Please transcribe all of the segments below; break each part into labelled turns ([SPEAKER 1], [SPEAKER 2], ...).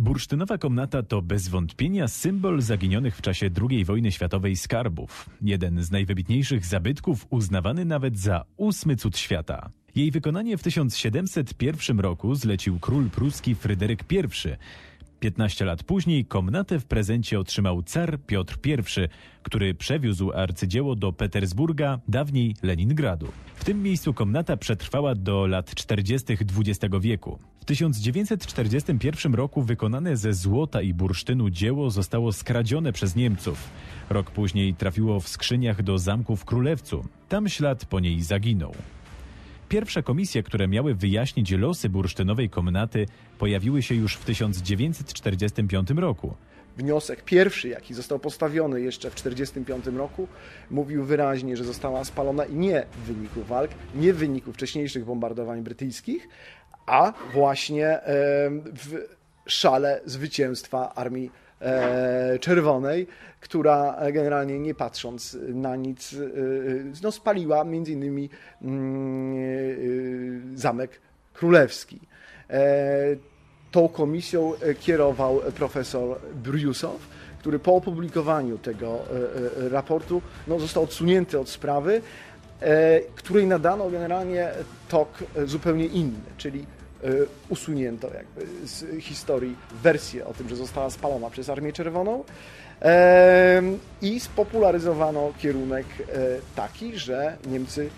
[SPEAKER 1] Bursztynowa komnata to bez wątpienia symbol zaginionych w czasie II wojny światowej skarbów. Jeden z najwybitniejszych zabytków uznawany nawet za ósmy cud świata. Jej wykonanie w 1701 roku zlecił król pruski Fryderyk I. 15 lat później komnatę w prezencie otrzymał car Piotr I, który przewiózł arcydzieło do Petersburga, dawniej Leningradu. W tym miejscu komnata przetrwała do lat 40. XX wieku. W 1941 roku wykonane ze złota i bursztynu dzieło zostało skradzione przez Niemców. Rok później trafiło w skrzyniach do zamku w Królewcu. Tam ślad po niej zaginął. Pierwsze komisje, które miały wyjaśnić losy bursztynowej komnaty, pojawiły się już w 1945 roku.
[SPEAKER 2] Wniosek pierwszy, jaki został postawiony jeszcze w 1945 roku, mówił wyraźnie, że została spalona nie w wyniku walk, nie w wyniku wcześniejszych bombardowań brytyjskich, a właśnie w szale zwycięstwa armii czerwonej, która generalnie nie patrząc na nic, e, no, spaliła między innymi mm, e, Zamek Królewski. Tą komisją kierował profesor Briusow, który po opublikowaniu tego raportu no, został odsunięty od sprawy, której nadano generalnie tok zupełnie inny, czyli E, usunięto jakby z historii wersję o tym, że została spalona przez Armię Czerwoną i spopularyzowano kierunek e, taki, że Niemcy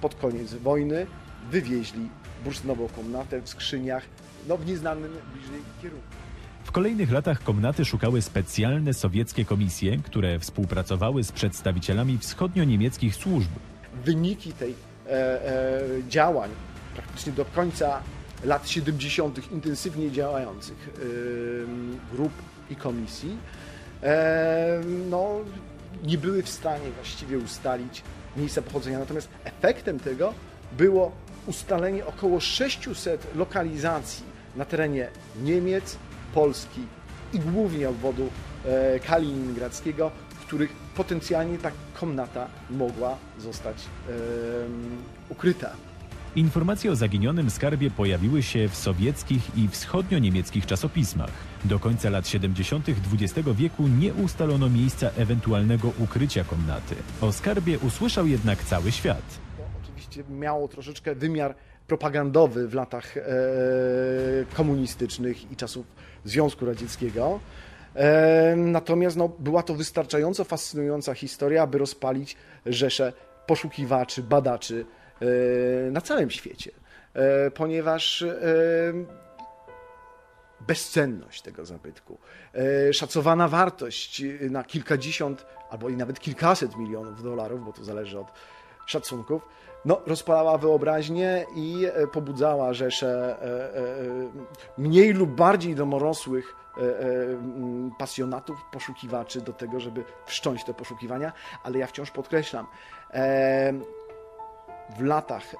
[SPEAKER 2] pod koniec wojny wywieźli bursztynową komnatę w skrzyniach no, w nieznanym bliżej kierunku.
[SPEAKER 1] W kolejnych latach komnaty szukały specjalne sowieckie komisje, które współpracowały z przedstawicielami wschodnio-niemieckich służb.
[SPEAKER 2] Wyniki tej e, e, działań praktycznie do końca lat 70. intensywnie działających grup i komisji, no, nie były w stanie właściwie ustalić miejsca pochodzenia. Natomiast efektem tego było ustalenie około 600 lokalizacji na terenie Niemiec, Polski i głównie obwodu e, kaliningradzkiego, w których potencjalnie ta komnata mogła zostać ukryta.
[SPEAKER 1] Informacje o zaginionym skarbie pojawiły się w sowieckich i wschodnio-niemieckich czasopismach. Do końca lat 70. XX wieku nie ustalono miejsca ewentualnego ukrycia komnaty. O skarbie usłyszał jednak cały świat.
[SPEAKER 2] To oczywiście miało troszeczkę wymiar propagandowy w latach e, komunistycznych i czasów Związku Radzieckiego. E, natomiast no, była to wystarczająco fascynująca historia, aby rozpalić rzesze poszukiwaczy, badaczy na całym świecie, e, ponieważ e, bezcenność tego zabytku, szacowana wartość na kilkadziesiąt albo i nawet kilkaset milionów dolarów, bo to zależy od szacunków, no, rozpalała wyobraźnię i pobudzała rzesze mniej lub bardziej domorosłych pasjonatów, poszukiwaczy do tego, żeby wszcząć te poszukiwania, ale ja wciąż podkreślam, w latach e,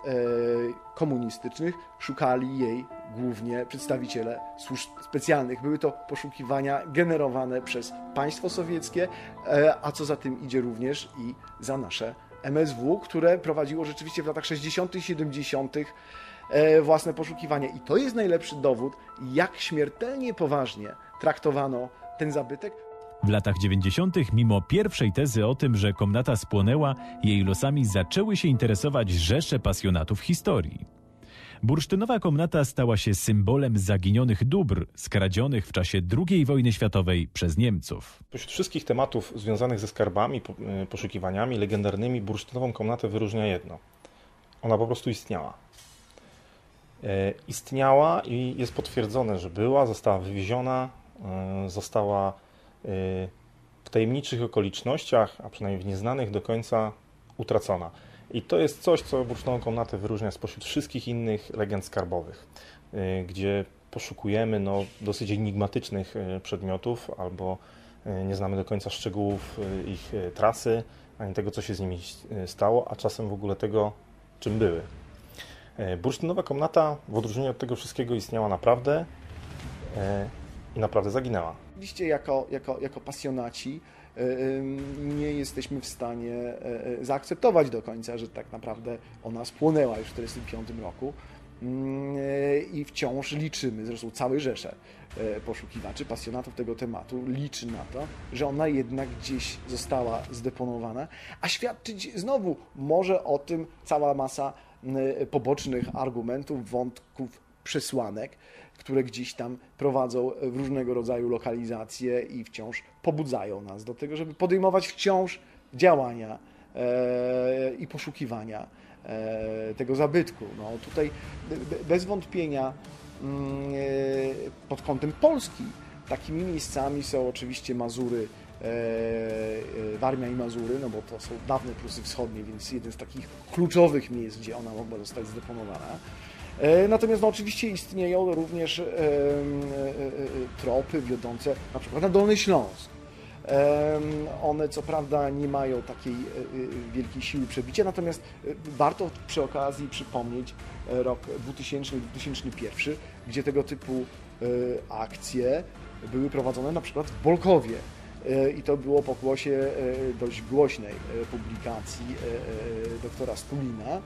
[SPEAKER 2] komunistycznych szukali jej głównie przedstawiciele służb specjalnych. Były to poszukiwania generowane przez państwo sowieckie, e, a co za tym idzie również i za nasze MSW, które prowadziło rzeczywiście w latach 60., 70. E, własne poszukiwania. I to jest najlepszy dowód, jak śmiertelnie poważnie traktowano ten zabytek.
[SPEAKER 1] W latach 90., mimo pierwszej tezy o tym, że komnata spłonęła, jej losami zaczęły się interesować rzesze pasjonatów historii. Bursztynowa komnata stała się symbolem zaginionych dóbr skradzionych w czasie II wojny światowej przez Niemców.
[SPEAKER 3] Pośród wszystkich tematów związanych ze skarbami, e, poszukiwaniami legendarnymi, bursztynową komnatę wyróżnia jedno. Ona po prostu istniała. E, istniała i jest potwierdzone, że była, została wywieziona, e, została w tajemniczych okolicznościach, a przynajmniej w nieznanych do końca utracona. I to jest coś, co bursztynową komnatę wyróżnia spośród wszystkich innych legend skarbowych, y, gdzie poszukujemy no, dosyć enigmatycznych y, przedmiotów albo y, nie znamy do końca szczegółów ich trasy, ani tego, co się z nimi stało, a czasem w ogóle tego, czym były. Bursztynowa komnata w odróżnieniu od tego wszystkiego istniała naprawdę i naprawdę zaginęła.
[SPEAKER 2] Oczywiście jako, jako, jako pasjonaci e, nie jesteśmy w stanie e, e, zaakceptować do końca, że tak naprawdę ona spłonęła już w 1945 roku. Mm, I wciąż liczymy, zresztą całe rzesze poszukiwaczy, pasjonatów tego tematu liczy na to, że ona jednak gdzieś została zdeponowana, a świadczyć znowu może o tym cała masa pobocznych argumentów, wątków, przesłanek, które gdzieś tam prowadzą w różnego rodzaju lokalizacje i wciąż pobudzają nas do tego, żeby podejmować wciąż działania e, i poszukiwania e, tego zabytku. No, tutaj bez wątpienia mm, e, pod kątem Polski takimi miejscami są oczywiście Mazury, Warmia i Mazury, no bo to są dawne Prusy Wschodnie, więc jeden z takich kluczowych miejsc, gdzie ona mogła zostać zdeponowana. E, natomiast no, oczywiście istnieją również e, e, tropy wiodące na przykład na Dolny Śląsk. One co prawda nie mają takiej wielkiej siły przebicia, natomiast warto przy okazji przypomnieć rok 2000-2001, gdzie tego typu akcje były prowadzone na przykład w Bolkowie. I to było pokłosie dość głośnej publikacji doktora Stulina,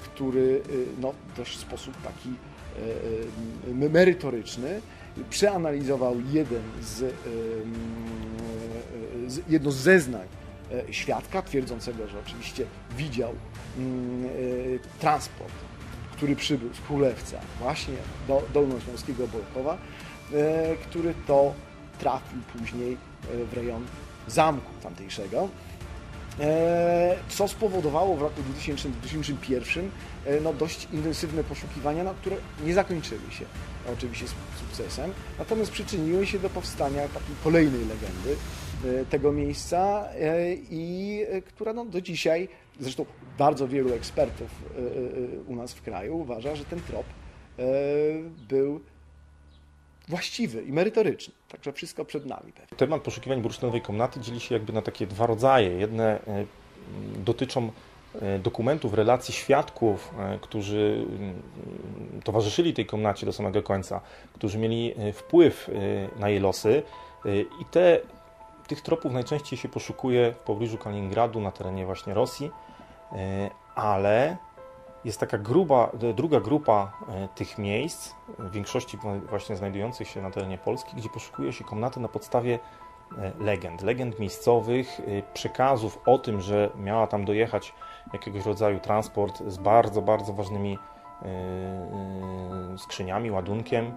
[SPEAKER 2] który no, dość w sposób taki merytoryczny przeanalizował jeden z, jedno z zeznań e, świadka, twierdzącego, że oczywiście widział e, transport, który przybył z Królewca właśnie do Dolnośląskiego Bolkowa, e, który to trafił później w rejon zamku tamtejszego. E, co spowodowało w roku 2000-2001 e, no, dość intensywne poszukiwania, no, które nie zakończyły się oczywiście sukcesem, natomiast przyczyniły się do powstania takiej kolejnej legendy e, tego miejsca i która no, do dzisiaj, zresztą bardzo wielu ekspertów u nas w kraju uważa, że ten trop był właściwy i merytoryczny. Także wszystko przed nami. Pewnie.
[SPEAKER 3] Temat poszukiwań bursztynowej komnaty dzieli się jakby na takie dwa rodzaje. Jedne e, dotyczą e, dokumentów, relacji świadków, e, którzy mm, towarzyszyli tej komnacie do samego końca, którzy mieli wpływ na jej losy i te, tych tropów najczęściej się poszukuje w pobliżu Kaliningradu, na terenie właśnie Rosji, ale jest taka gruba, druga grupa e, tych miejsc, w większości właśnie znajdujących się na terenie Polski, gdzie poszukuje się komnaty na podstawie e, legend, legend miejscowych, e, przekazów o tym, że miała tam dojechać jakiegoś rodzaju transport z bardzo, bardzo ważnymi skrzyniami, ładunkiem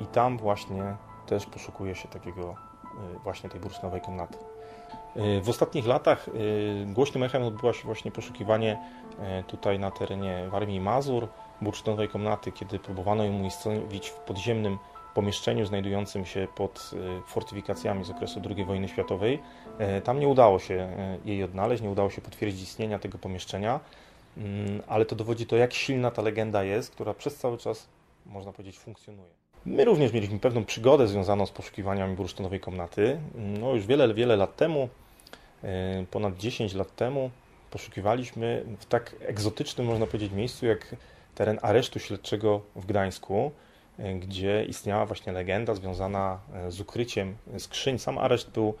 [SPEAKER 3] i tam właśnie też poszukuje się takiego właśnie tej bursztynowej komnaty. W ostatnich latach głośnym echem odbyło się właśnie poszukiwanie E, tutaj na terenie Warmii Mazur, bursztynowej komnaty, kiedy próbowano ją umiejscowić w podziemnym pomieszczeniu znajdującym się pod e, fortyfikacjami z okresu II wojny światowej. E, tam nie udało się jej odnaleźć, nie udało się potwierdzić istnienia tego pomieszczenia, mm, ale to dowodzi to, jak silna ta legenda jest, która przez cały czas, można powiedzieć, funkcjonuje. My również mieliśmy pewną przygodę związaną z poszukiwaniami bursztynowej komnaty. No, już wiele, wiele lat temu, ponad 10 lat temu, poszukiwaliśmy w tak egzotycznym, można powiedzieć, miejscu jak teren aresztu śledczego w Gdańsku, e, gdzie istniała właśnie legenda związana e, z ukryciem skrzyń. Sam areszt był,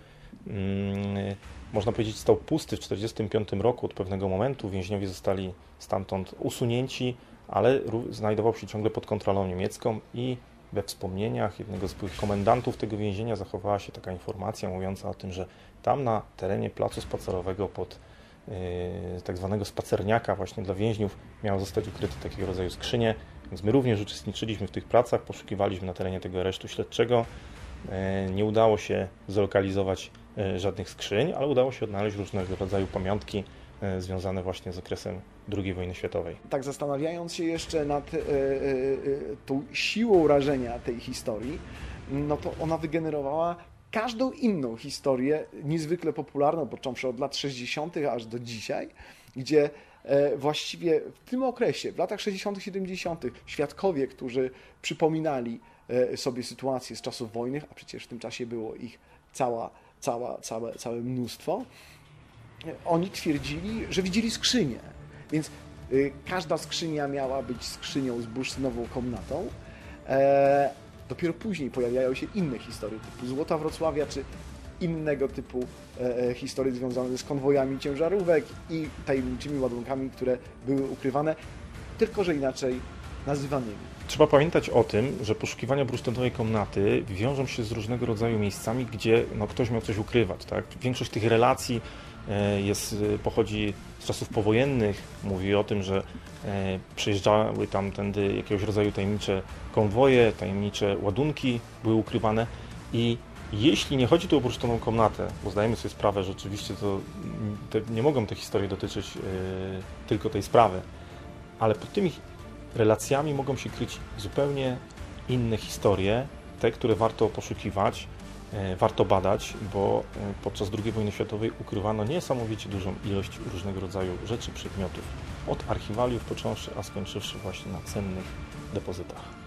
[SPEAKER 3] mm, można powiedzieć, stał pusty w 1945 roku od pewnego momentu. Więźniowie zostali stamtąd usunięci, ale znajdował się ciągle pod kontrolą niemiecką i we wspomnieniach jednego z komendantów tego więzienia zachowała się taka informacja mówiąca o tym, że tam na terenie placu spacerowego pod Yy, tak zwanego spacerniaka właśnie dla więźniów miało zostać ukryte takiego rodzaju skrzynie, więc my również uczestniczyliśmy w tych pracach, poszukiwaliśmy na terenie tego aresztu śledczego. Yy, nie udało się zlokalizować yy, żadnych skrzyń, ale udało się odnaleźć różnego rodzaju pamiątki związane właśnie z okresem II wojny światowej.
[SPEAKER 2] Tak zastanawiając się jeszcze nad tą siłą rażenia tej historii, no to ona wygenerowała każdą inną historię, niezwykle popularną, począwszy od lat 60. aż do dzisiaj, gdzie e, właściwie w tym okresie, w latach 60., 70., świadkowie, którzy przypominali e, sobie sytuację z czasów wojny, a przecież w tym czasie było ich cała, cała, całe, całe mnóstwo, e, oni twierdzili, że widzieli skrzynię. Więc każda skrzynia miała być skrzynią z bursztynową komnatą. Dopiero później pojawiają się inne historie, typu Złota Wrocławia, czy innego typu e, e, historie związane z konwojami ciężarówek i tajemniczymi ładunkami, które były ukrywane, tylko że inaczej nazywanymi.
[SPEAKER 3] Trzeba pamiętać o tym, że poszukiwania bursztynowej komnaty wiążą się z różnego rodzaju miejscami, gdzie no, ktoś miał coś ukrywać. Tak? Większość tych relacji e, jest, e, pochodzi z czasów powojennych. Mówi o tym, że e, przejeżdżały tam tędy jakiegoś rodzaju tajemnicze konwoje, tajemnicze ładunki były ukrywane i jeśli nie chodzi tu o bursztynową komnatę, bo zdajemy sobie sprawę, że oczywiście to te, nie mogą te historie dotyczyć tylko tej sprawy, ale pod tymi relacjami mogą się kryć zupełnie inne historie, te, które warto poszukiwać, e, warto badać, bo e, podczas II wojny światowej ukrywano niesamowicie dużą ilość różnego rodzaju rzeczy, przedmiotów, od archiwaliów począwszy, a skończywszy właśnie na cennych depozytach.